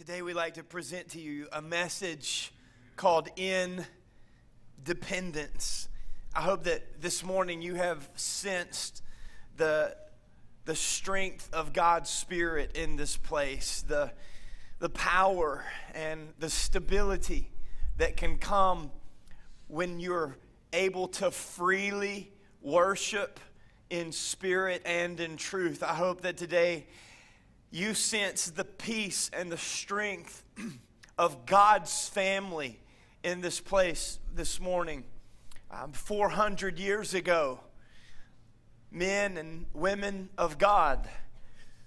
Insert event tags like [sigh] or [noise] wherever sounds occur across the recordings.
Today, we like to present to you a message called Independence. I hope that this morning you have sensed the, the strength of God's Spirit in this place, the, the power and the stability that can come when you're able to freely worship in spirit and in truth. I hope that today you sense the peace and the strength [clears throat] of God's family in this place this morning. Um, 400 years ago, men and women of God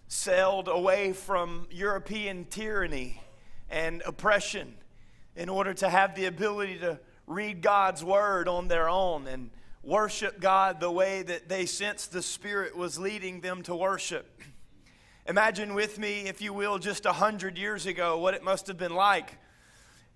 sailed away from European tyranny and oppression in order to have the ability to read God's word on their own and worship God the way that they sensed the Spirit was leading them to worship. Imagine with me, if you will, just a hundred years ago, what it must have been like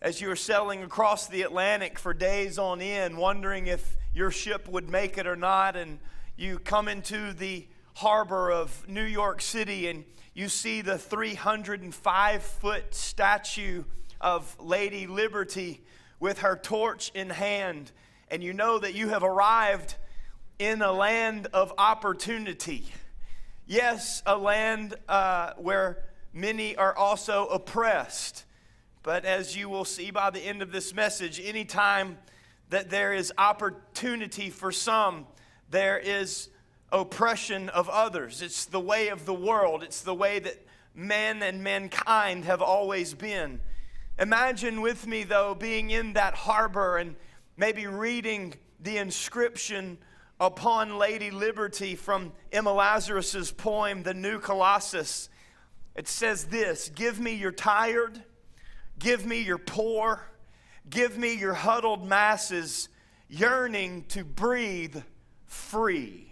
as you were sailing across the Atlantic for days on end, wondering if your ship would make it or not, and you come into the harbor of New York City and you see the 305 foot statue of Lady Liberty with her torch in hand, and you know that you have arrived in a land of opportunity. Yes, a land uh, where many are also oppressed. But as you will see by the end of this message, anytime that there is opportunity for some, there is oppression of others. It's the way of the world, it's the way that men and mankind have always been. Imagine with me, though, being in that harbor and maybe reading the inscription upon Lady Liberty from Emma Lazarus's poem, The New Colossus. It says this Give me your tired, give me your poor, give me your huddled masses, yearning to breathe free.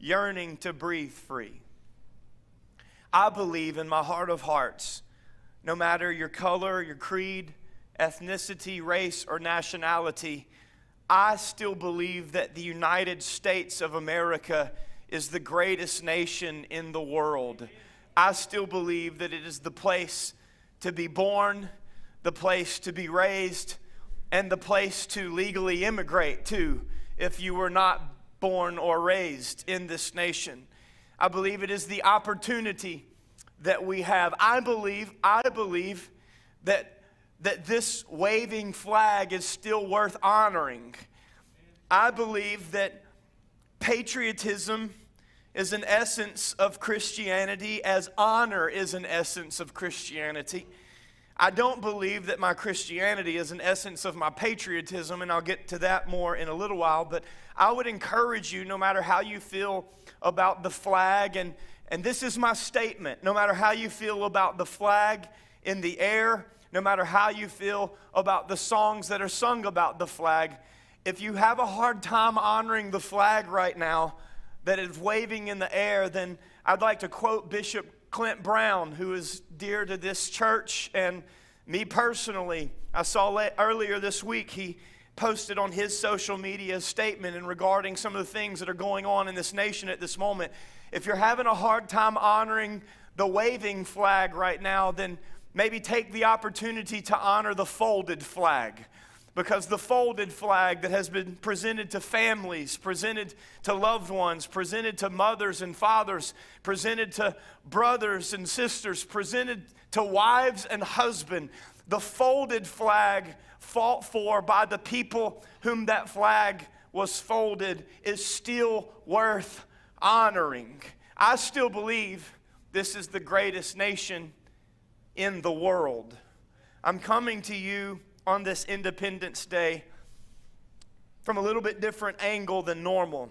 Yearning to breathe free. I believe in my heart of hearts, no matter your color, your creed, ethnicity, race, or nationality, I still believe that the United States of America is the greatest nation in the world. I still believe that it is the place to be born, the place to be raised, and the place to legally immigrate to if you were not born or raised in this nation. I believe it is the opportunity that we have. I believe, I believe that that this waving flag is still worth honoring. I believe that patriotism is an essence of Christianity, as honor is an essence of Christianity. I don't believe that my Christianity is an essence of my patriotism, and I'll get to that more in a little while. But I would encourage you, no matter how you feel about the flag, and, and this is my statement no matter how you feel about the flag in the air, no matter how you feel about the songs that are sung about the flag, if you have a hard time honoring the flag right now that is waving in the air, then I'd like to quote Bishop Clint Brown, who is dear to this church and me personally. I saw earlier this week he posted on his social media statement in regarding some of the things that are going on in this nation at this moment. If you're having a hard time honoring the waving flag right now, then maybe take the opportunity to honor the folded flag. Because the folded flag that has been presented to families, presented to loved ones, presented to mothers and fathers, presented to brothers and sisters, presented to wives and husbands, the folded flag fought for by the people whom that flag was folded is still worth honoring. I still believe this is the greatest nation in the world. I'm coming to you on this Independence Day from a little bit different angle than normal.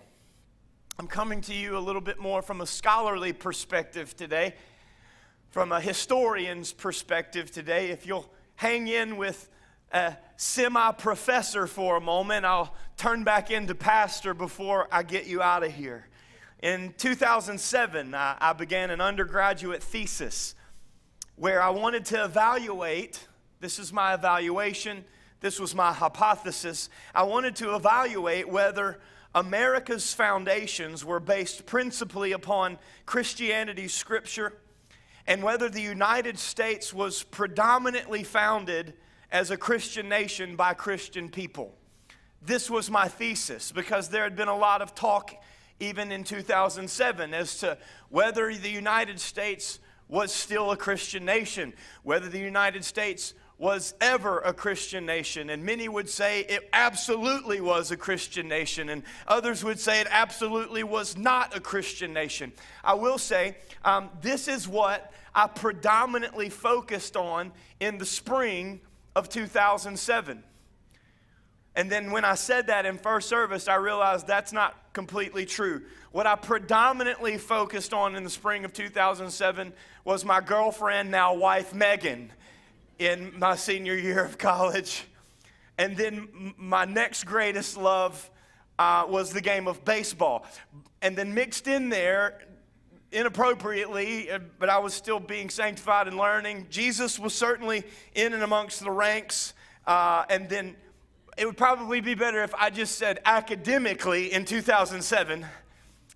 I'm coming to you a little bit more from a scholarly perspective today, from a historian's perspective today. If you'll hang in with a semi professor for a moment, I'll turn back into pastor before I get you out of here. In 2007, I, began an undergraduate thesis where I wanted to evaluate this is my evaluation, this was my hypothesis. I wanted to evaluate whether America's foundations were based principally upon Christianity's scripture and whether the United States was predominantly founded as a Christian nation by Christian people. This was my thesis because there had been a lot of talk even in 2007 as to whether the United States was still a Christian nation, whether the United States was ever a Christian nation. And many would say it absolutely was a Christian nation, and others would say it absolutely was not a Christian nation. I will say um, this is what I predominantly focused on in the spring of 2007. And then when I said that in first service, I realized that's not completely true. What I predominantly focused on in the spring of 2007 was my girlfriend, now wife, Megan in my senior year of college. And then my next greatest love uh, was the game of baseball. And then mixed in there, inappropriately, uh, but I was still being sanctified and learning. Jesus was certainly in and amongst the ranks. Uh, and then it would probably be better if I just said academically in 2007,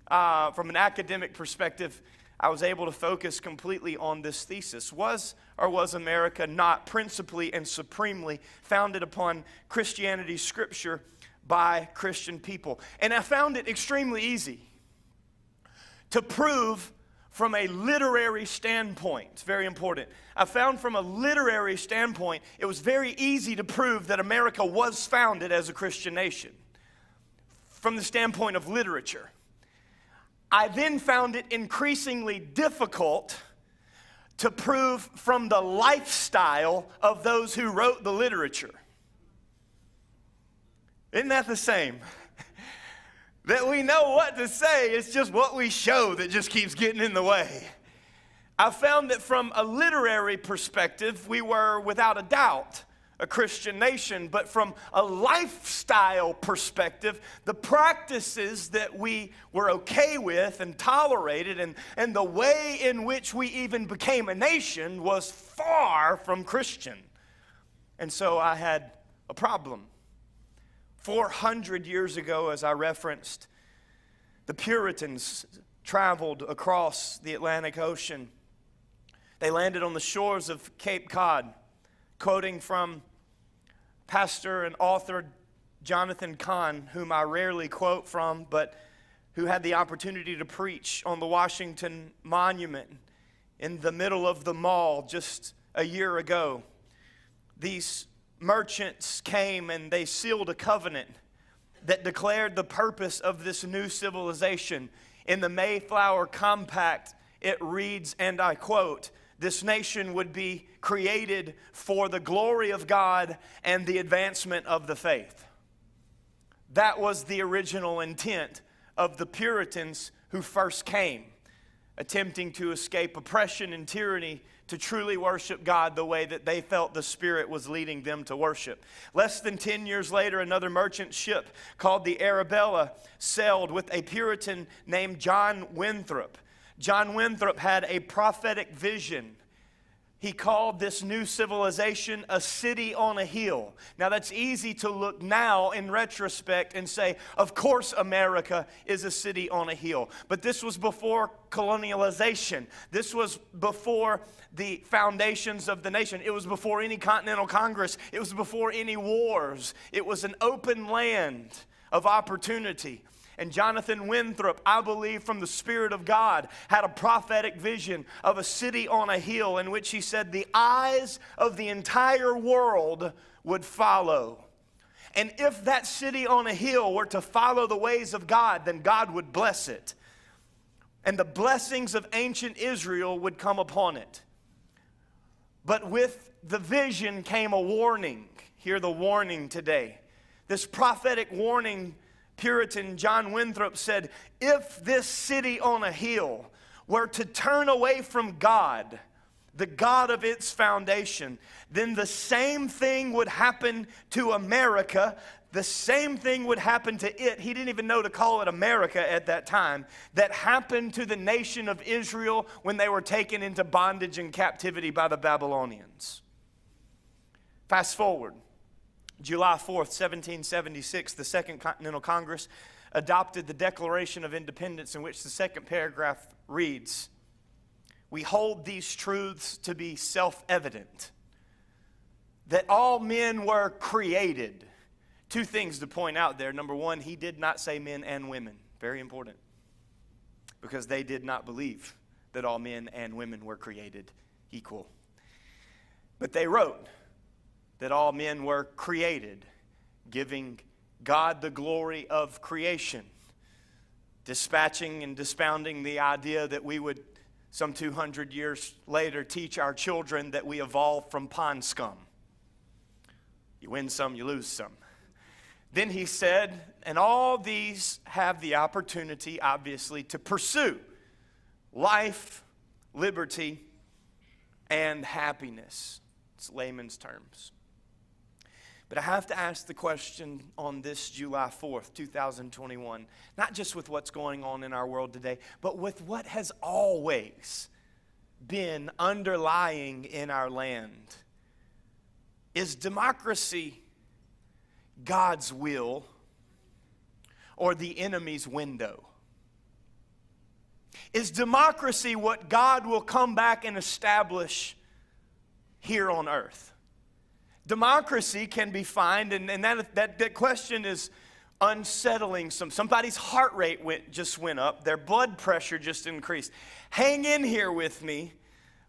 uh, from an academic perspective, I was able to focus completely on this thesis. Was or was America not principally and supremely founded upon Christianity, scripture by Christian people? And I found it extremely easy to prove from a literary standpoint. It's very important. I found from a literary standpoint, it was very easy to prove that America was founded as a Christian nation from the standpoint of literature. I then found it increasingly difficult to prove from the lifestyle of those who wrote the literature. Isn't that the same? That we know what to say, it's just what we show that just keeps getting in the way. I found that from a literary perspective, we were without a doubt a Christian nation, but from a lifestyle perspective, the practices that we were okay with and tolerated, and, and the way in which we even became a nation was far from Christian. And so I had a problem. 400 years ago, as I referenced, the Puritans traveled across the Atlantic Ocean. They landed on the shores of Cape Cod, quoting from pastor and author Jonathan Cahn, whom I rarely quote from, but who had the opportunity to preach on the Washington Monument in the middle of the mall just a year ago. These merchants came and they sealed a covenant that declared the purpose of this new civilization. In the Mayflower Compact, it reads, and I quote, this nation would be created for the glory of God and the advancement of the faith. That was the original intent of the Puritans who first came, attempting to escape oppression and tyranny to truly worship God the way that they felt the Spirit was leading them to worship. Less than 10 years later, another merchant ship called the Arabella sailed with a Puritan named John Winthrop. John Winthrop had a prophetic vision. He called this new civilization a city on a hill. Now, that's easy to look now in retrospect and say, of course, America is a city on a hill. But this was before colonialization. This was before the foundations of the nation. It was before any Continental Congress. It was before any wars. It was an open land of opportunity. And Jonathan Winthrop, I believe from the Spirit of God, had a prophetic vision of a city on a hill in which he said, The eyes of the entire world would follow. And if that city on a hill were to follow the ways of God, then God would bless it. And the blessings of ancient Israel would come upon it. But with the vision came a warning. Hear the warning today. This prophetic warning Puritan John Winthrop said, If this city on a hill were to turn away from God, the God of its foundation, then the same thing would happen to America. The same thing would happen to it. He didn't even know to call it America at that time. That happened to the nation of Israel when they were taken into bondage and captivity by the Babylonians. Fast forward. July 4th, 1776, the Second Continental Congress adopted the Declaration of Independence, in which the second paragraph reads we hold these truths to be self evident that all men were created. Two things to point out there. Number one, he did not say men and women. Very important. Because they did not believe that all men and women were created equal. But they wrote that all men were created, giving God the glory of creation, dispatching and dispounding the idea that we would, some 200 years later, teach our children that we evolved from pond scum. You win some, you lose some. Then he said, and all these have the opportunity, obviously, to pursue life, liberty, and happiness. It's layman's terms. But I have to ask the question on this July 4th, 2021, not just with what's going on in our world today, but with what has always been underlying in our land. Is democracy God's will or the enemy's window? Is democracy what God will come back and establish here on earth? Democracy can be fined, and, and that, that, that question is unsettling. Some, somebody's heart rate went, just went up, their blood pressure just increased. Hang in here with me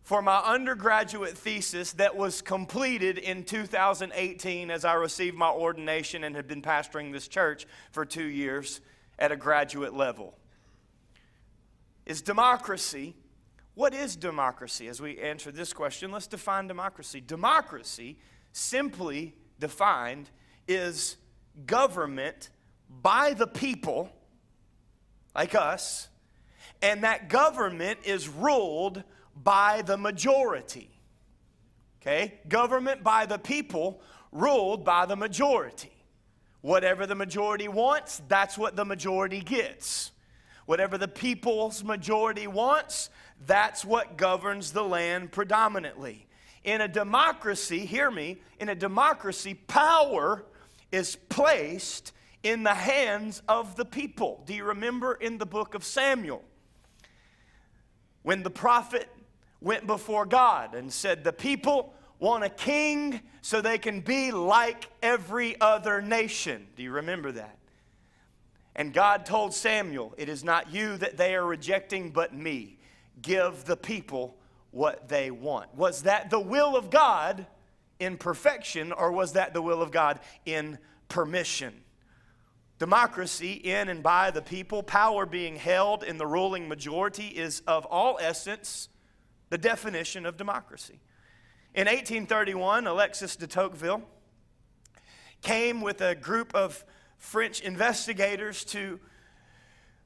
for my undergraduate thesis that was completed in 2018 as I received my ordination and had been pastoring this church for two years at a graduate level. Is democracy, what is democracy? As we answer this question, let's define democracy. Democracy, simply defined, is government by the people, like us, and that government is ruled by the majority. Okay? Government by the people, ruled by the majority. Whatever the majority wants, that's what the majority gets. Whatever the people's majority wants, that's what governs the land predominantly. In a democracy, hear me, in a democracy, power is placed in the hands of the people. Do you remember in the book of Samuel? When the prophet went before God and said, The people want a king so they can be like every other nation. Do you remember that? And God told Samuel, It is not you that they are rejecting, but me. Give the people what they want. Was that the will of God in perfection, or was that the will of God in permission? Democracy in and by the people, power being held in the ruling majority, is of all essence the definition of democracy. In 1831, Alexis de Tocqueville came with a group of French investigators to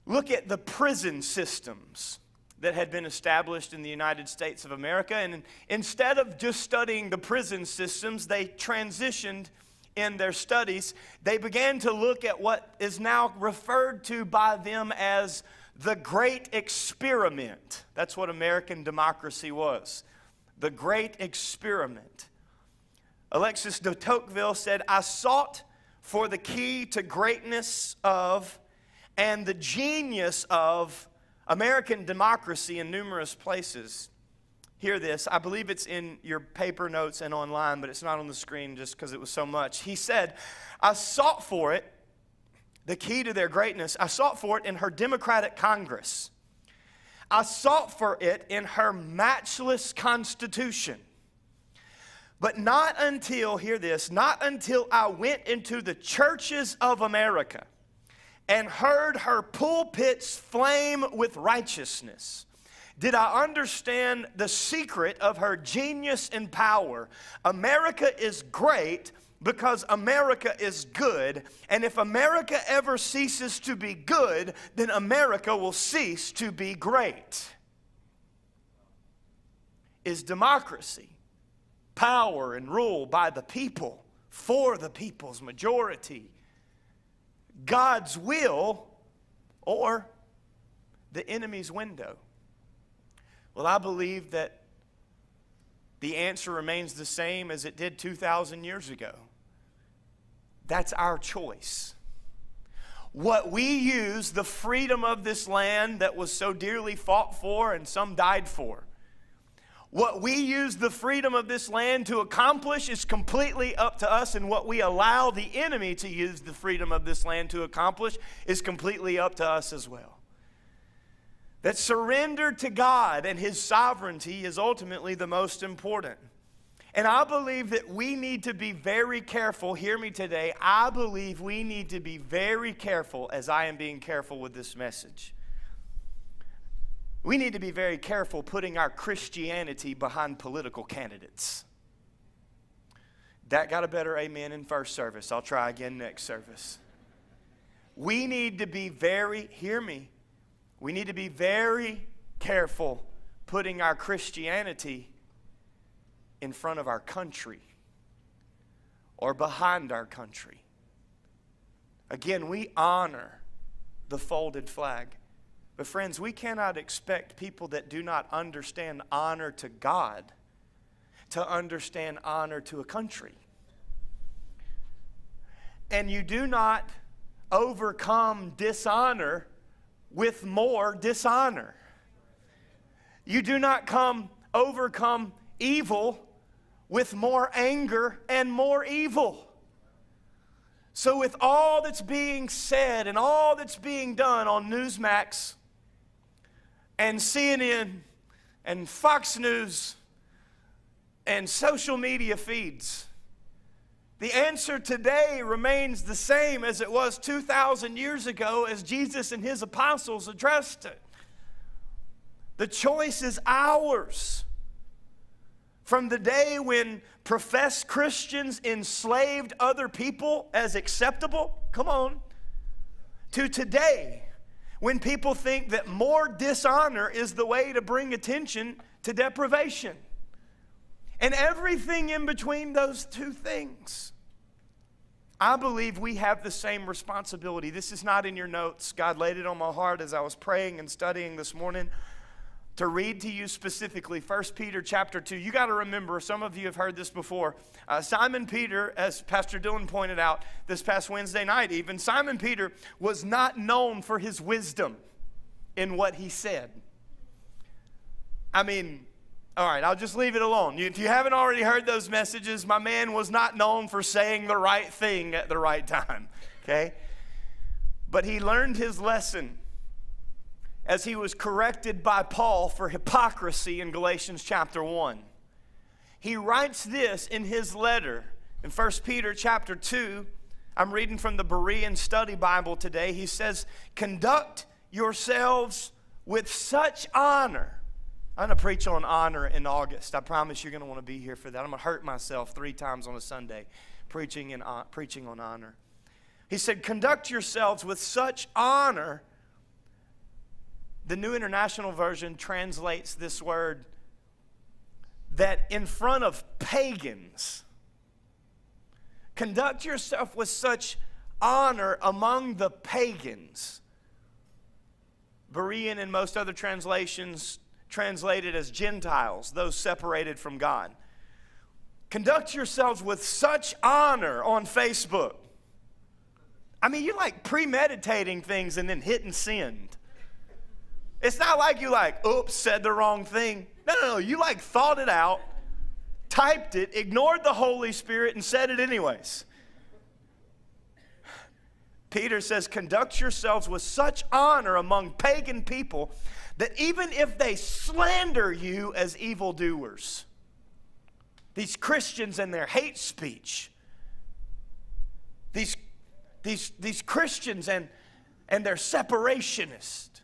look at the prison systems that had been established in the United States of America. And instead of just studying the prison systems, they transitioned in their studies. They began to look at what is now referred to by them as the great experiment. That's what American democracy was. The great experiment. Alexis de Tocqueville said, I sought for the key to greatness of and the genius of American democracy in numerous places. Hear this. I believe it's in your paper notes and online, but it's not on the screen just because it was so much. He said, I sought for it the key to their greatness. I sought for it in her Democratic Congress. I sought for it in her matchless Constitution. But not until, hear this, not until I went into the churches of America and heard her pulpits flame with righteousness did I understand the secret of her genius and power. America is great because America is good. And if America ever ceases to be good, then America will cease to be great. Is democracy power and rule by the people, for the people's majority, God's will, or the enemy's window? Well, I believe that the answer remains the same as it did 2,000 years ago. That's our choice. What we use, the freedom of this land that was so dearly fought for and some died for, What we use the freedom of this land to accomplish is completely up to us, and what we allow the enemy to use the freedom of this land to accomplish is completely up to us as well. That surrender to God and His sovereignty is ultimately the most important. And I believe that we need to be very careful. Hear me today. I believe we need to be very careful as I am being careful with this message. We need to be very careful putting our Christianity behind political candidates. That got a better amen in first service. I'll try again next service. We need to be very, hear me, we need to be very careful putting our Christianity in front of our country or behind our country. Again, we honor the folded flag. But, friends, we cannot expect people that do not understand honor to God to understand honor to a country. And you do not overcome dishonor with more dishonor. You do not come overcome evil with more anger and more evil. So, with all that's being said and all that's being done on Newsmax and CNN and Fox News and social media feeds, the answer today remains the same as it was 2,000 years ago as Jesus and his apostles addressed it. The choice is ours. From the day when professed Christians enslaved other people as acceptable, come on, to today when people think that more dishonor is the way to bring attention to deprivation. And everything in between those two things. I believe we have the same responsibility. This is not in your notes. God laid it on my heart as I was praying and studying this morning to read to you specifically 1 Peter chapter 2. You got to remember, some of you have heard this before. Uh, Simon Peter, as Pastor Dylan pointed out this past Wednesday night, even, Simon Peter was not known for his wisdom in what he said. I mean, all right, I'll just leave it alone. If you haven't already heard those messages, my man was not known for saying the right thing at the right time, okay? But he learned his lesson as he was corrected by Paul for hypocrisy in Galatians chapter 1. He writes this in his letter in 1 Peter chapter 2. I'm reading from the Berean Study Bible today. He says, Conduct yourselves with such honor. I'm going to preach on honor in August. I promise you're going to want to be here for that. I'm going to hurt myself three times on a Sunday preaching, in, uh, preaching on honor. He said, Conduct yourselves with such honor the New International Version translates this word that in front of pagans, conduct yourself with such honor among the pagans. Berean and most other translations translated as Gentiles, those separated from God. Conduct yourselves with such honor on Facebook. I mean, you're like premeditating things and then hitting send. It's not like you like, oops, said the wrong thing. No, no, no. You like thought it out, typed it, ignored the Holy Spirit, and said it anyways. Peter says, Conduct yourselves with such honor among pagan people that even if they slander you as evildoers, these Christians and their hate speech, these, these, these Christians and, and their separationists,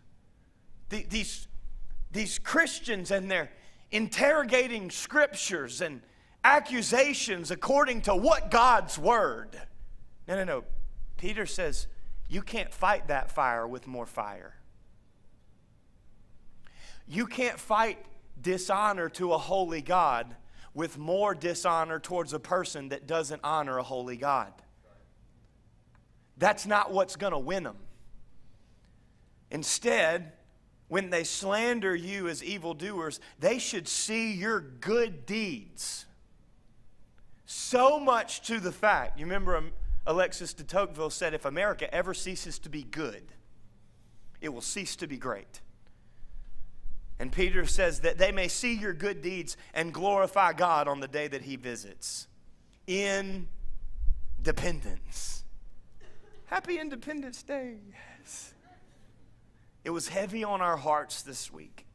the, these, these Christians and they're interrogating scriptures and accusations according to what God's word. No, no, no. Peter says, you can't fight that fire with more fire. You can't fight dishonor to a holy God with more dishonor towards a person that doesn't honor a holy God. That's not what's going to win them. Instead, when they slander you as evildoers, they should see your good deeds. So much to the fact, you remember um, Alexis de Tocqueville said, if America ever ceases to be good, it will cease to be great. And Peter says that they may see your good deeds and glorify God on the day that he visits. In dependence. Happy Independence Day. Yes. It was heavy on our hearts this week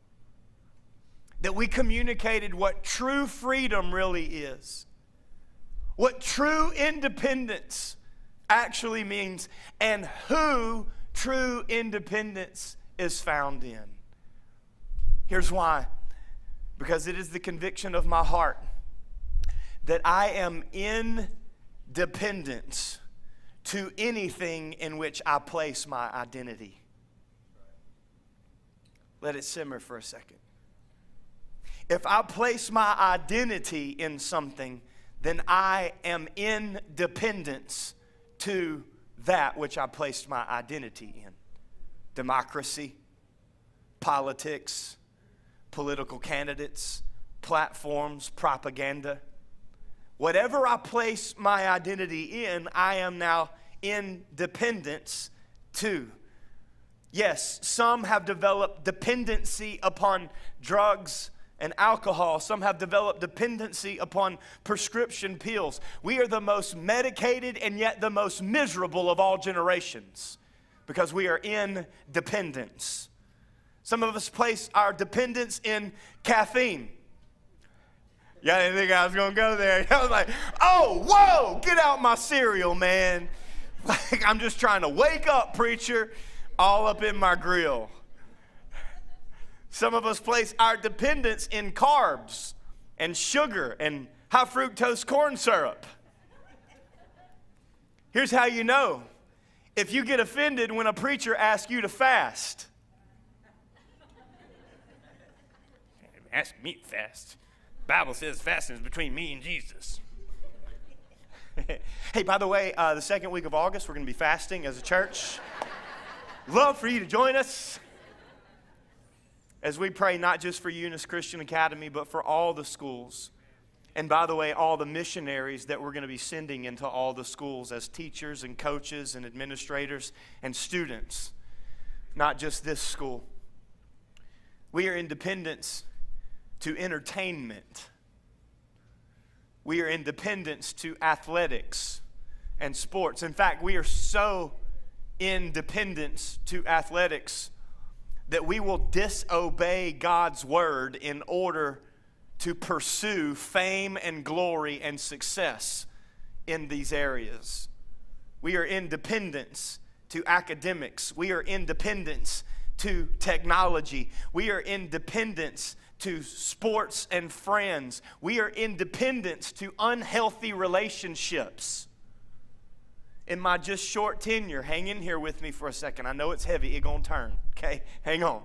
that we communicated what true freedom really is, what true independence actually means, and who true independence is found in. Here's why because it is the conviction of my heart that I am in dependence to anything in which I place my identity. Let it simmer for a second. If I place my identity in something, then I am in dependence to that which I placed my identity in democracy, politics, political candidates, platforms, propaganda. Whatever I place my identity in, I am now in dependence to. Yes, some have developed dependency upon drugs and alcohol. Some have developed dependency upon prescription pills. We are the most medicated and yet the most miserable of all generations because we are in dependence. Some of us place our dependence in caffeine. Y'all didn't think I was gonna go there. [laughs] I was like, oh, whoa, get out my cereal, man. [laughs] Like, I'm just trying to wake up, preacher, all up in my grill. Some of us place our dependence in carbs and sugar and high fructose corn syrup. Here's how you know if you get offended when a preacher asks you to fast. Ask me to fast. Bible says fasting is between me and Jesus. [laughs] hey, by the way, uh, the second week of August, we're going to be fasting as a church. Love for you to join us as we pray not just for Eunice Christian Academy, but for all the schools. And by the way, all the missionaries that we're going to be sending into all the schools as teachers and coaches and administrators and students, not just this school. We are independence to entertainment. We are independence to athletics and sports. In fact, we are so independence to athletics that we will disobey God's word in order to pursue fame and glory and success in these areas. We are independence to academics. We are independence to technology. We are independence to sports and friends. We are independence to unhealthy relationships. In my just short tenure, hang in here with me for a second. I know it's heavy, it's gonna turn, okay? Hang on.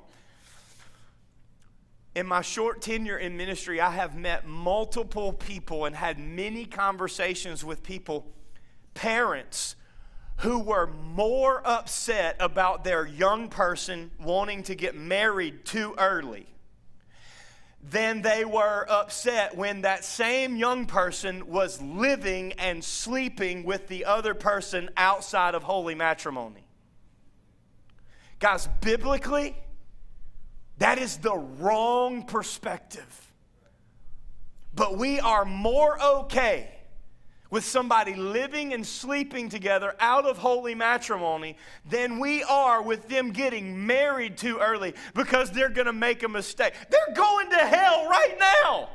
In my short tenure in ministry, I have met multiple people and had many conversations with people, parents who were more upset about their young person wanting to get married too early than they were upset when that same young person was living and sleeping with the other person outside of holy matrimony. Guys, biblically, that is the wrong perspective. But we are more okay with somebody living and sleeping together out of holy matrimony than we are with them getting married too early because they're going to make a mistake. They're going to hell right now.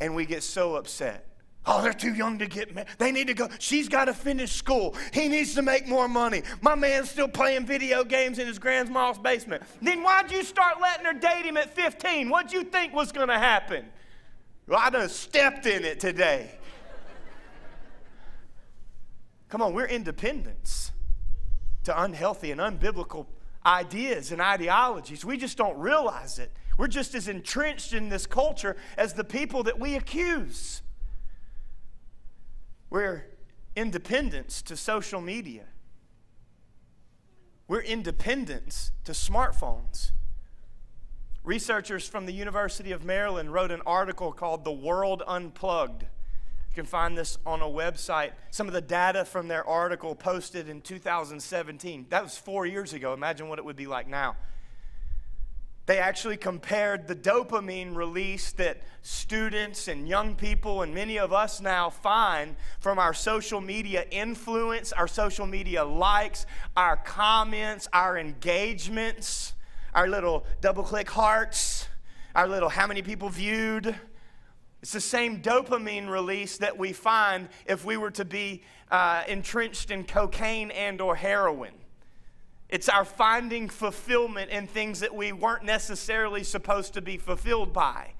And we get so upset. Oh, they're too young to get married. They need to go. She's got to finish school. He needs to make more money. My man's still playing video games in his grandma's basement. Then why'd you start letting her date him at 15? What'd you think was going to happen? Well, I done stepped in it today. Come on, we're independents to unhealthy and unbiblical ideas and ideologies. We just don't realize it. We're just as entrenched in this culture as the people that we accuse. We're independents to social media. We're independents to smartphones. Researchers from the University of Maryland wrote an article called The World Unplugged. You can find this on a website. Some of the data from their article posted in 2017. That was four years ago. Imagine what it would be like now. They actually compared the dopamine release that students and young people and many of us now find from our social media influence, our social media likes, our comments, our engagements, our little double click hearts, our little how many people viewed. It's the same dopamine release that we find if we were to be uh, entrenched in cocaine and or heroin. It's our finding fulfillment in things that we weren't necessarily supposed to be fulfilled by.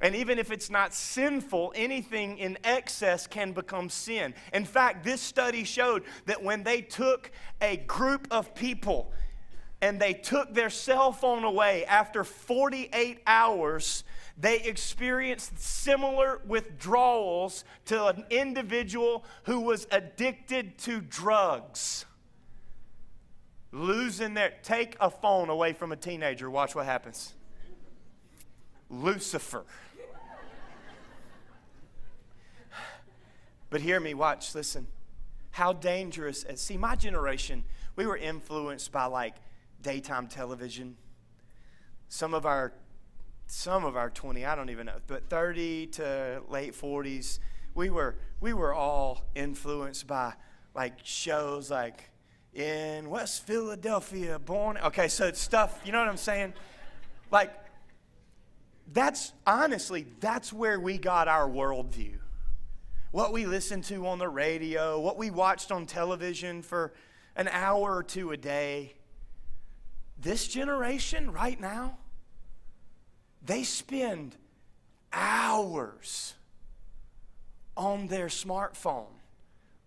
And even if it's not sinful, anything in excess can become sin. In fact, this study showed that when they took a group of people and they took their cell phone away. After 48 hours, they experienced similar withdrawals to an individual who was addicted to drugs. Losing their take a phone away from a teenager. Watch what happens. Lucifer. But hear me watch listen. How dangerous see my generation we were influenced by like daytime television some of our some of our 20 i don't even know but 30 to late 40s we were we were all influenced by like shows like in West Philadelphia, born. Okay, so it's stuff, you know what I'm saying? Like, that's honestly, that's where we got our worldview. What we listened to on the radio, what we watched on television for an hour or two a day. This generation right now, they spend hours on their smartphone,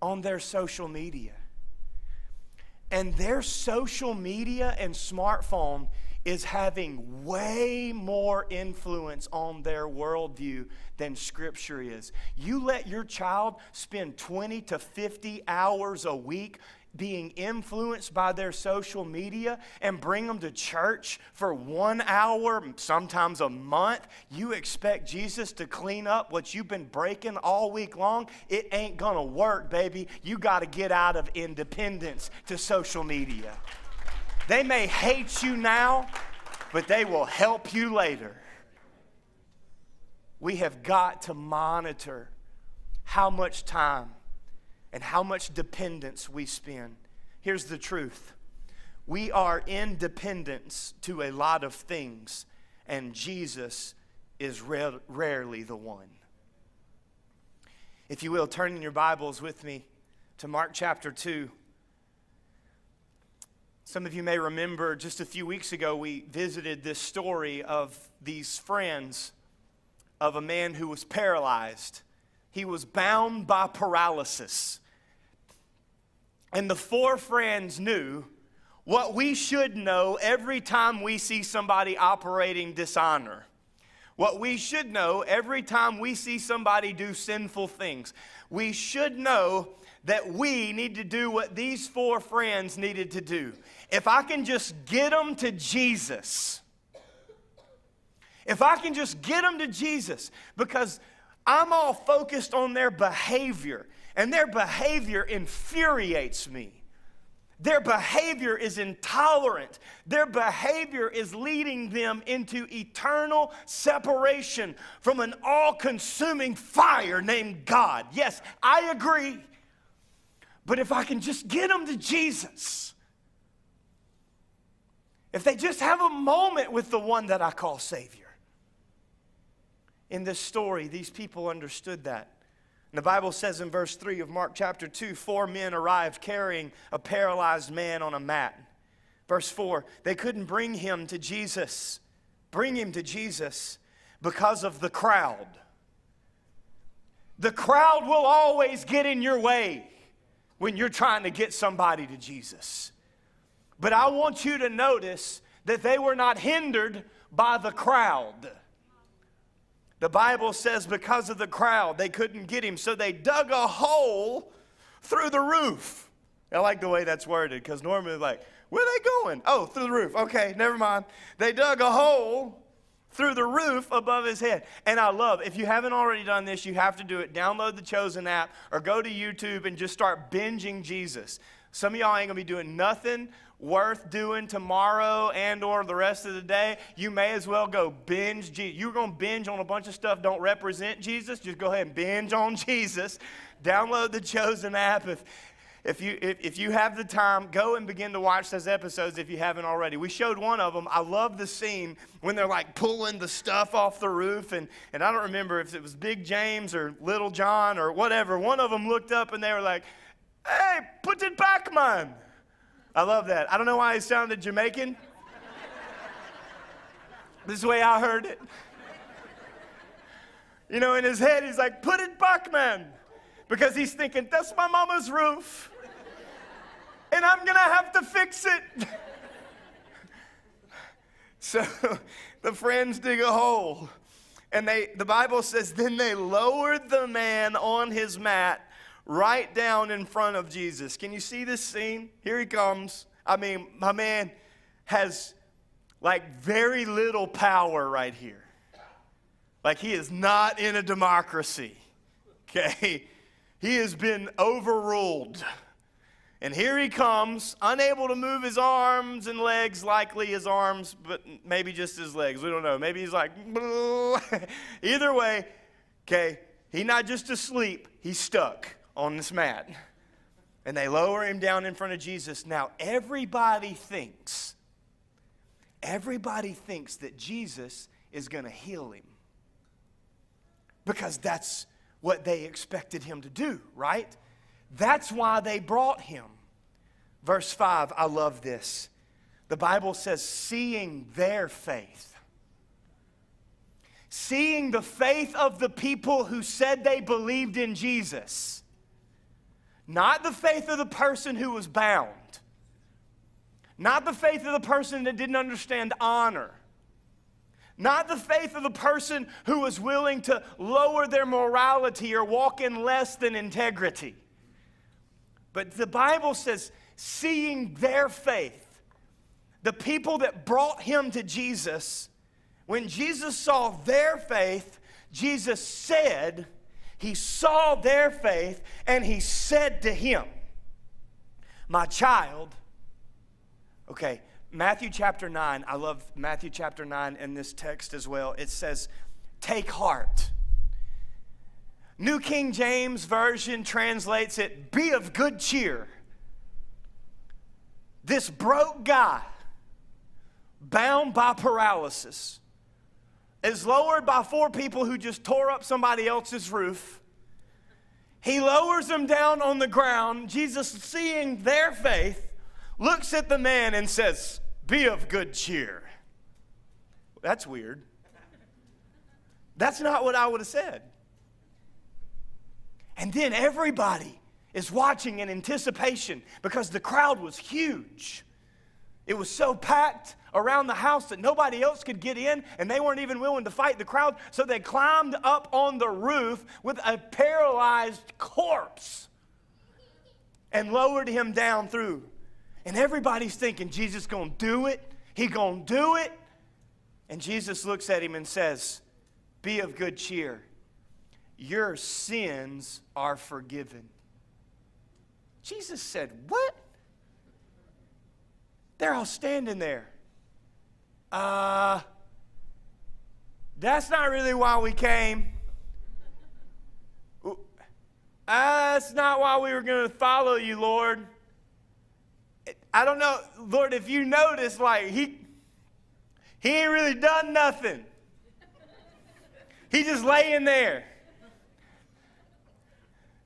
on their social media. And their social media and smartphone is having way more influence on their worldview than Scripture is. You let your child spend 20 to 50 hours a week being influenced by their social media and bring them to church for one hour, sometimes a month, you expect Jesus to clean up what you've been breaking all week long? It ain't gonna work, baby. You gotta get out of independence to social media. They may hate you now, but they will help you later. We have got to monitor how much time and how much dependence we spend. Here's the truth we are in dependence to a lot of things, and Jesus is ra- rarely the one. If you will, turn in your Bibles with me to Mark chapter 2. Some of you may remember just a few weeks ago, we visited this story of these friends of a man who was paralyzed he was bound by paralysis. And the four friends knew what we should know every time we see somebody operating dishonor. What we should know every time we see somebody do sinful things. We should know that we need to do what these four friends needed to do. If I can just get them to Jesus, if I can just get them to Jesus, because I'm all focused on their behavior, and their behavior infuriates me. Their behavior is intolerant. Their behavior is leading them into eternal separation from an all consuming fire named God. Yes, I agree. But if I can just get them to Jesus, if they just have a moment with the one that I call Savior, in this story, these people understood that. And the Bible says in verse 3 of Mark chapter 2 four men arrived carrying a paralyzed man on a mat. Verse 4 they couldn't bring him to Jesus, bring him to Jesus because of the crowd. The crowd will always get in your way when you're trying to get somebody to Jesus. But I want you to notice that they were not hindered by the crowd. The Bible says because of the crowd, they couldn't get him, so they dug a hole through the roof. I like the way that's worded because normally, like, where are they going? Oh, through the roof. Okay, never mind. They dug a hole through the roof above his head. And I love, if you haven't already done this, you have to do it. Download the Chosen app or go to YouTube and just start binging Jesus. Some of y'all ain't gonna be doing nothing worth doing tomorrow and or the rest of the day, you may as well go binge. You're going to binge on a bunch of stuff don't represent Jesus. Just go ahead and binge on Jesus. Download the Chosen app. If, if you, if, if you have the time, go and begin to watch those episodes if you haven't already. We showed one of them. I love the scene when they're like pulling the stuff off the roof. And, and I don't remember if it was Big James or Little John or whatever. One of them looked up and they were like, hey, put it back, man. I love that. I don't know why it sounded Jamaican. this is the way I heard it. You know, in his head, he's like, put it back, man because he's thinking, that's my mama's roof. And I'm going to have to fix it. [laughs] so the friends dig a hole. And they, the Bible says, then they lowered the man on his mat right down in front of Jesus. Can you see this scene? Here he comes. I mean, my man has like very little power right here. Like he is not in a democracy. [laughs] Okay? He has been overruled. And here he comes, unable to move his arms and legs, likely his arms, but maybe just his legs. We don't know. Maybe he's like, [laughs] either way, okay, he's not just asleep, he's stuck on this mat. And they lower him down in front of Jesus. Now, everybody thinks, everybody thinks that Jesus is going to heal him because that's what they expected him to do, right? That's why they brought him. Verse 5, I love this. The Bible says, seeing their faith. Seeing the faith of the people who said they believed in Jesus. Not the faith of the person who was bound. Not the faith of the person that didn't understand honor not the faith of the person who was willing to lower their morality or walk in less than integrity. But the Bible says, seeing their faith, the people that brought him to Jesus, when Jesus saw their faith, Jesus said, He saw their faith, and He said to him, My child, okay, Matthew chapter 9, I love Matthew chapter 9 in this text as well. It says, Take heart. New King James Version translates it, Be of good cheer. This broke guy, bound by paralysis, is lowered by four people who just tore up somebody else's roof. He lowers them down on the ground. Jesus, seeing their faith, looks at the man and says, Be of good cheer. That's weird. That's not what I would have said. And then everybody is watching in anticipation because the crowd was huge. It was so packed around the house that nobody else could get in, and they weren't even willing to fight the crowd. So they climbed up on the roof with a paralyzed corpse and lowered him down through and everybody's thinking, Jesus to do it. He to do it. And Jesus looks at him and says, Be of good cheer. Your sins are forgiven. Jesus said, What? They're all standing there. Uh, that's not really why we came. That's not why we were going to follow you, Lord. I don't know, Lord, if you notice, like, he, he ain't really done nothing. He just laying there.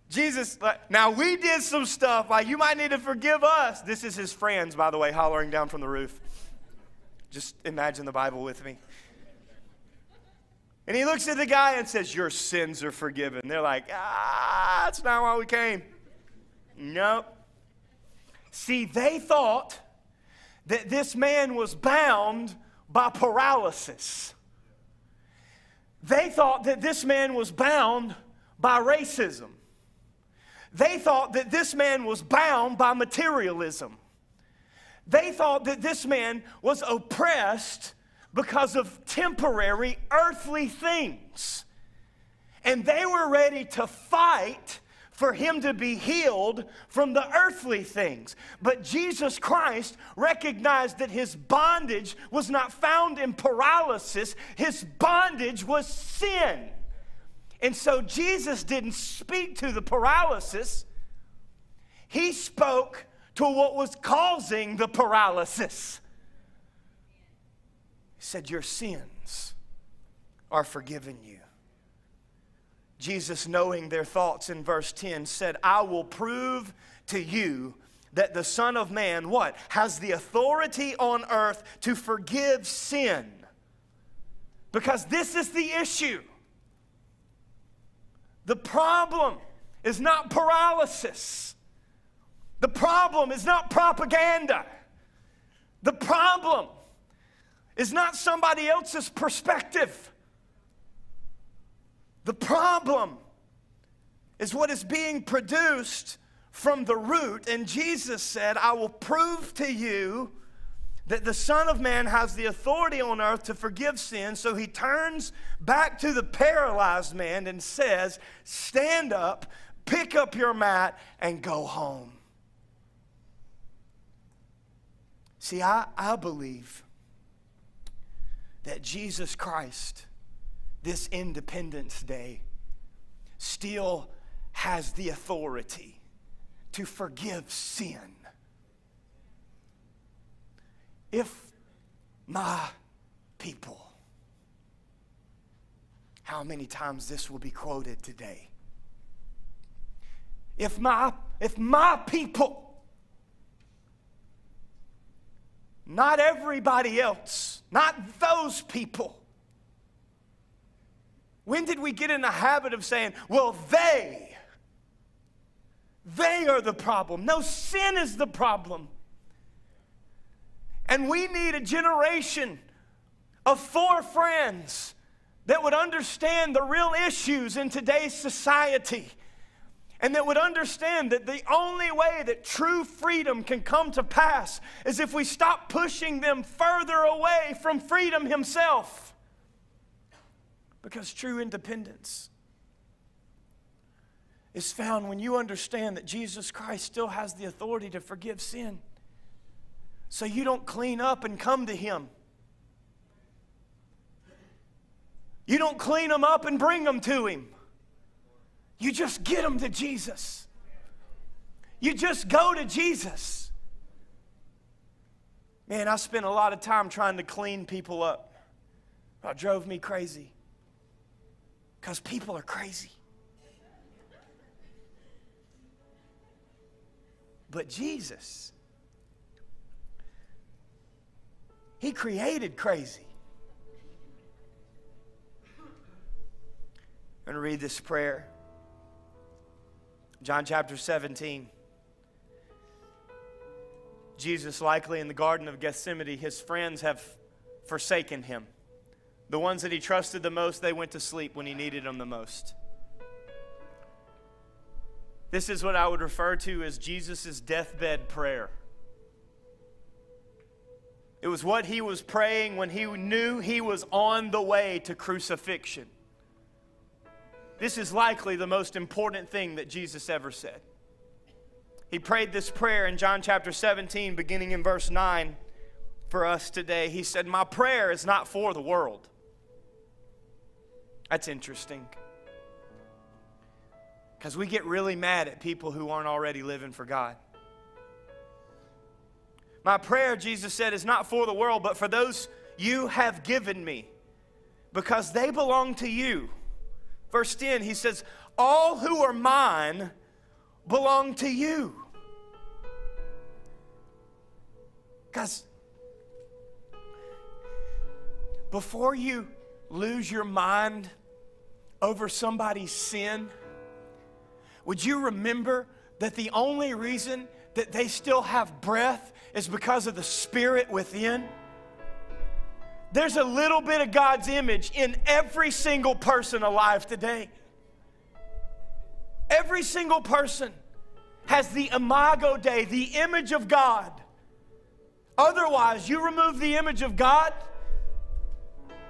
Jesus, now we did some stuff, like, you might need to forgive us. This is his friends, by the way, hollering down from the roof. Just imagine the Bible with me. And he looks at the guy and says, Your sins are forgiven. They're like, Ah, that's not why we came. Nope. See, they thought that this man was bound by paralysis. They thought that this man was bound by racism. They thought that this man was bound by materialism. They thought that this man was oppressed because of temporary earthly things. And they were ready to fight for him to be healed from the earthly things. But Jesus Christ recognized that his bondage was not found in paralysis, his bondage was sin. And so Jesus didn't speak to the paralysis, he spoke to what was causing the paralysis. He said, Your sins are forgiven you. Jesus, knowing their thoughts in verse 10, said, I will prove to you that the Son of Man, what? Has the authority on earth to forgive sin. Because this is the issue. The problem is not paralysis. The problem is not propaganda. The problem is not somebody else's perspective. The problem is what is being produced from the root. And Jesus said, I will prove to you that the Son of Man has the authority on earth to forgive sin. So he turns back to the paralyzed man and says, Stand up, pick up your mat, and go home. See, I, I believe that Jesus Christ this Independence Day still has the authority to forgive sin. If my people, how many times this will be quoted today? If my, if my people, not everybody else, not those people, when did we get in the habit of saying, well, they, they are the problem? No, sin is the problem. And we need a generation of four friends that would understand the real issues in today's society and that would understand that the only way that true freedom can come to pass is if we stop pushing them further away from freedom himself. Because true independence is found when you understand that Jesus Christ still has the authority to forgive sin. So you don't clean up and come to Him. You don't clean them up and bring them to Him. You just get them to Jesus. You just go to Jesus. Man, I spent a lot of time trying to clean people up. It drove me crazy. Because people are crazy. But Jesus, He created crazy. I'm going to read this prayer. John chapter 17. Jesus, likely in the Garden of Gethsemane, his friends have forsaken him. The ones that he trusted the most, they went to sleep when he needed them the most. This is what I would refer to as Jesus' deathbed prayer. It was what he was praying when he knew he was on the way to crucifixion. This is likely the most important thing that Jesus ever said. He prayed this prayer in John chapter 17, beginning in verse 9 for us today. He said, My prayer is not for the world. That's interesting. Because we get really mad at people who aren't already living for God. My prayer, Jesus said, is not for the world, but for those you have given me, because they belong to you. Verse 10, he says, All who are mine belong to you. Guys, before you lose your mind over somebody's sin, would you remember that the only reason that they still have breath is because of the Spirit within? There's a little bit of God's image in every single person alive today. Every single person has the imago Dei, the image of God. Otherwise, you remove the image of God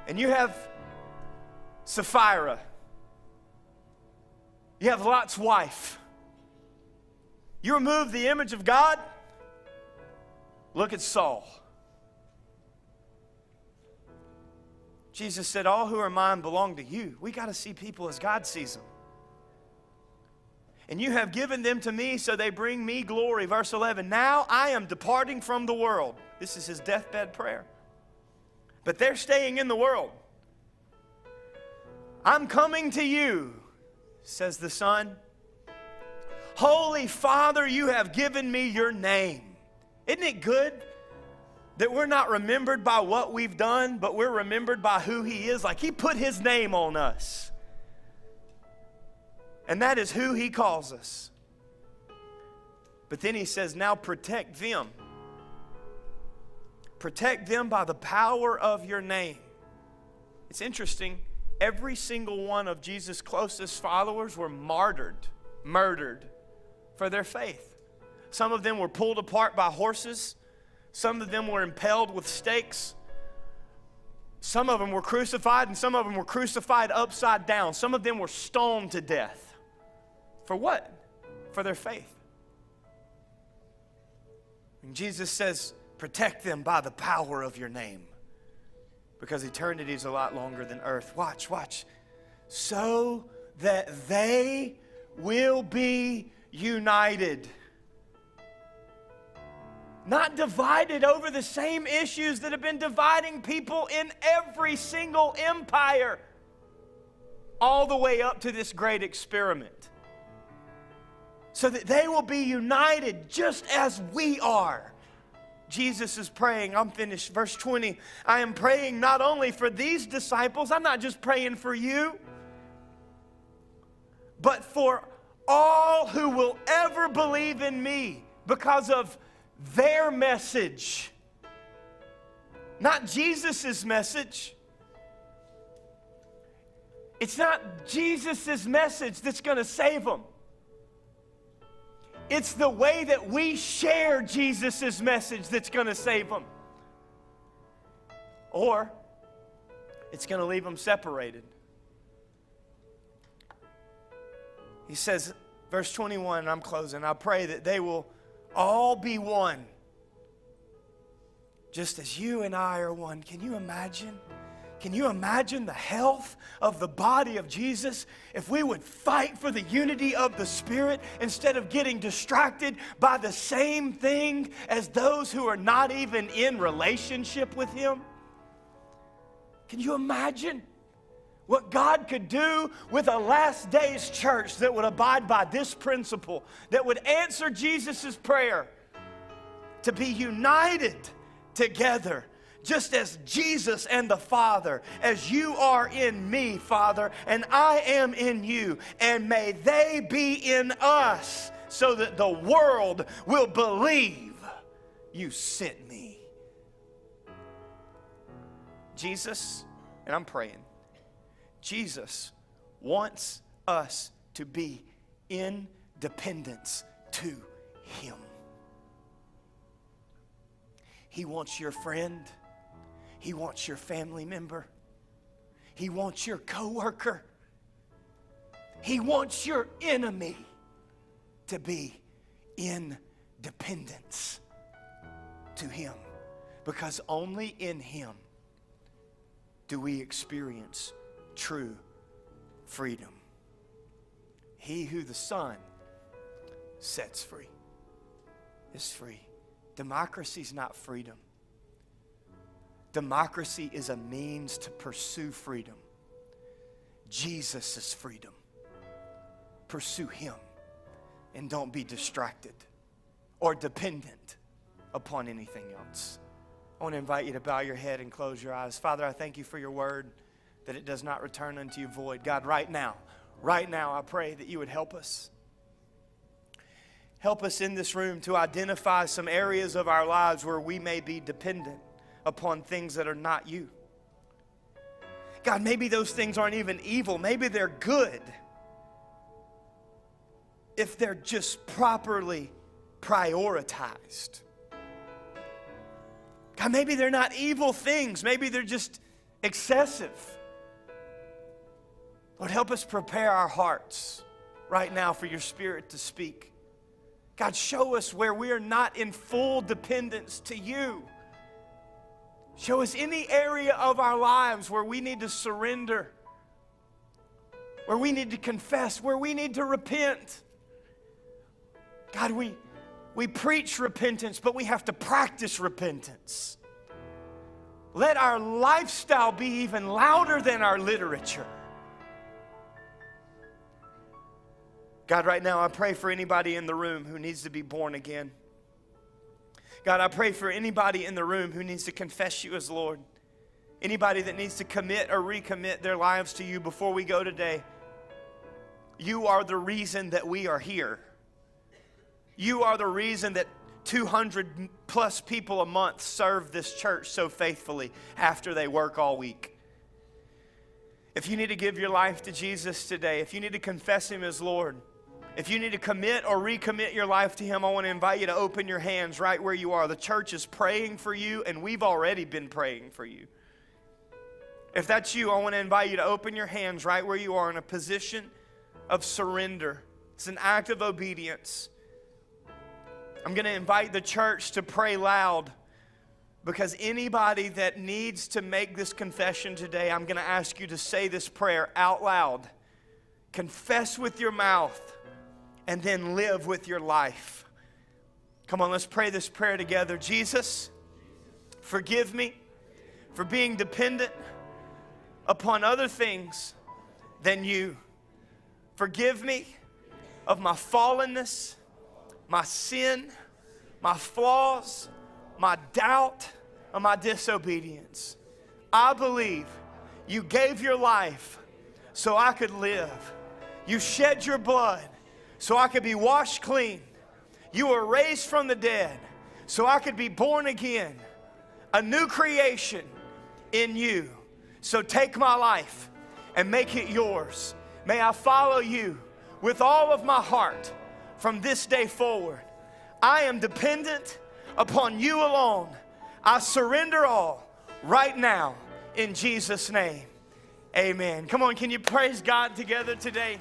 and you have Sapphira you have Lot's wife. You remove the image of God, look at Saul. Jesus said, All who are mine belong to you. We got to see people as God sees them. And you have given them to me, so they bring me glory. Verse 11 Now I am departing from the world. This is his deathbed prayer. But they're staying in the world. I'm coming to you, says the Son. Holy Father, you have given me your name. Isn't it good that we're not remembered by what we've done, but we're remembered by who He is? Like He put His name on us. And that is who He calls us. But then He says, now protect them. Protect them by the power of your name. It's interesting. Every single one of Jesus' closest followers were martyred, murdered for their faith. Some of them were pulled apart by horses, some of them were impaled with stakes. Some of them were crucified, and some of them were crucified upside down. Some of them were stoned to death. For what? For their faith. And Jesus says, Protect them by the power of your name. Because eternity is a lot longer than earth. Watch, watch. So that they will be united. Not divided over the same issues that have been dividing people in every single empire, all the way up to this great experiment. So that they will be united just as we are. Jesus is praying. I'm finished. Verse 20. I am praying not only for these disciples, I'm not just praying for you, but for all who will ever believe in me because of their message. Not Jesus' message. It's not Jesus' message that's going to save them. It's the way that we share Jesus' message that's going to save them. Or it's going to leave them separated. He says, verse 21, and I'm closing, I pray that they will all be one, just as you and I are one. Can you imagine? Can you imagine the health of the body of Jesus if we would fight for the unity of the Spirit instead of getting distracted by the same thing as those who are not even in relationship with Him? Can you imagine? What God could do with a last days church that would abide by this principle, that would answer Jesus' prayer to be united together, just as Jesus and the Father, as you are in me, Father, and I am in you, and may they be in us, so that the world will believe you sent me. Jesus, and I'm praying Jesus wants us to be in dependence to Him. He wants your friend. He wants your family member. He wants your coworker. He wants your enemy to be in dependence to Him. Because only in Him do we experience true freedom. He who the Son sets free is free. Democracy is not freedom. Democracy is a means to pursue freedom. Jesus is freedom. Pursue Him and don't be distracted or dependent upon anything else. I want to invite you to bow your head and close your eyes. Father, I thank you for your word that it does not return unto you void. God, right now, right now, I pray that you would help us. Help us in this room to identify some areas of our lives where we may be dependent upon things that are not you. God, maybe those things aren't even evil, maybe they're good if they're just properly prioritized. God, maybe they're not evil things, maybe they're just excessive. Lord, help us prepare our hearts right now for your spirit to speak. God, show us where we are not in full dependence to you. Show us any area of our lives where we need to surrender, where we need to confess, where we need to repent. God, we, we preach repentance, but we have to practice repentance. Let our lifestyle be even louder than our literature. God, right now I pray for anybody in the room who needs to be born again. God, I pray for anybody in the room who needs to confess you as Lord. Anybody that needs to commit or recommit their lives to you before we go today. You are the reason that we are here. You are the reason that 200 plus people a month serve this church so faithfully after they work all week. If you need to give your life to Jesus today, if you need to confess Him as Lord, if you need to commit or recommit your life to Him, I want to invite you to open your hands right where you are. The church is praying for you, and we've already been praying for you. If that's you, I want to invite you to open your hands right where you are in a position of surrender. It's an act of obedience. I'm going to invite the church to pray loud because anybody that needs to make this confession today, I'm going to ask you to say this prayer out loud. Confess with your mouth and then live with your life. Come on, let's pray this prayer together. Jesus, forgive me for being dependent upon other things than you. Forgive me of my fallenness my sin, my flaws, my doubt, and my disobedience. I believe you gave your life so I could live. You shed your blood so I could be washed clean. You were raised from the dead so I could be born again, a new creation in you. So take my life and make it yours. May I follow you with all of my heart from this day forward. I am dependent upon you alone. I surrender all right now in Jesus' name. Amen. Come on, can you praise God together today?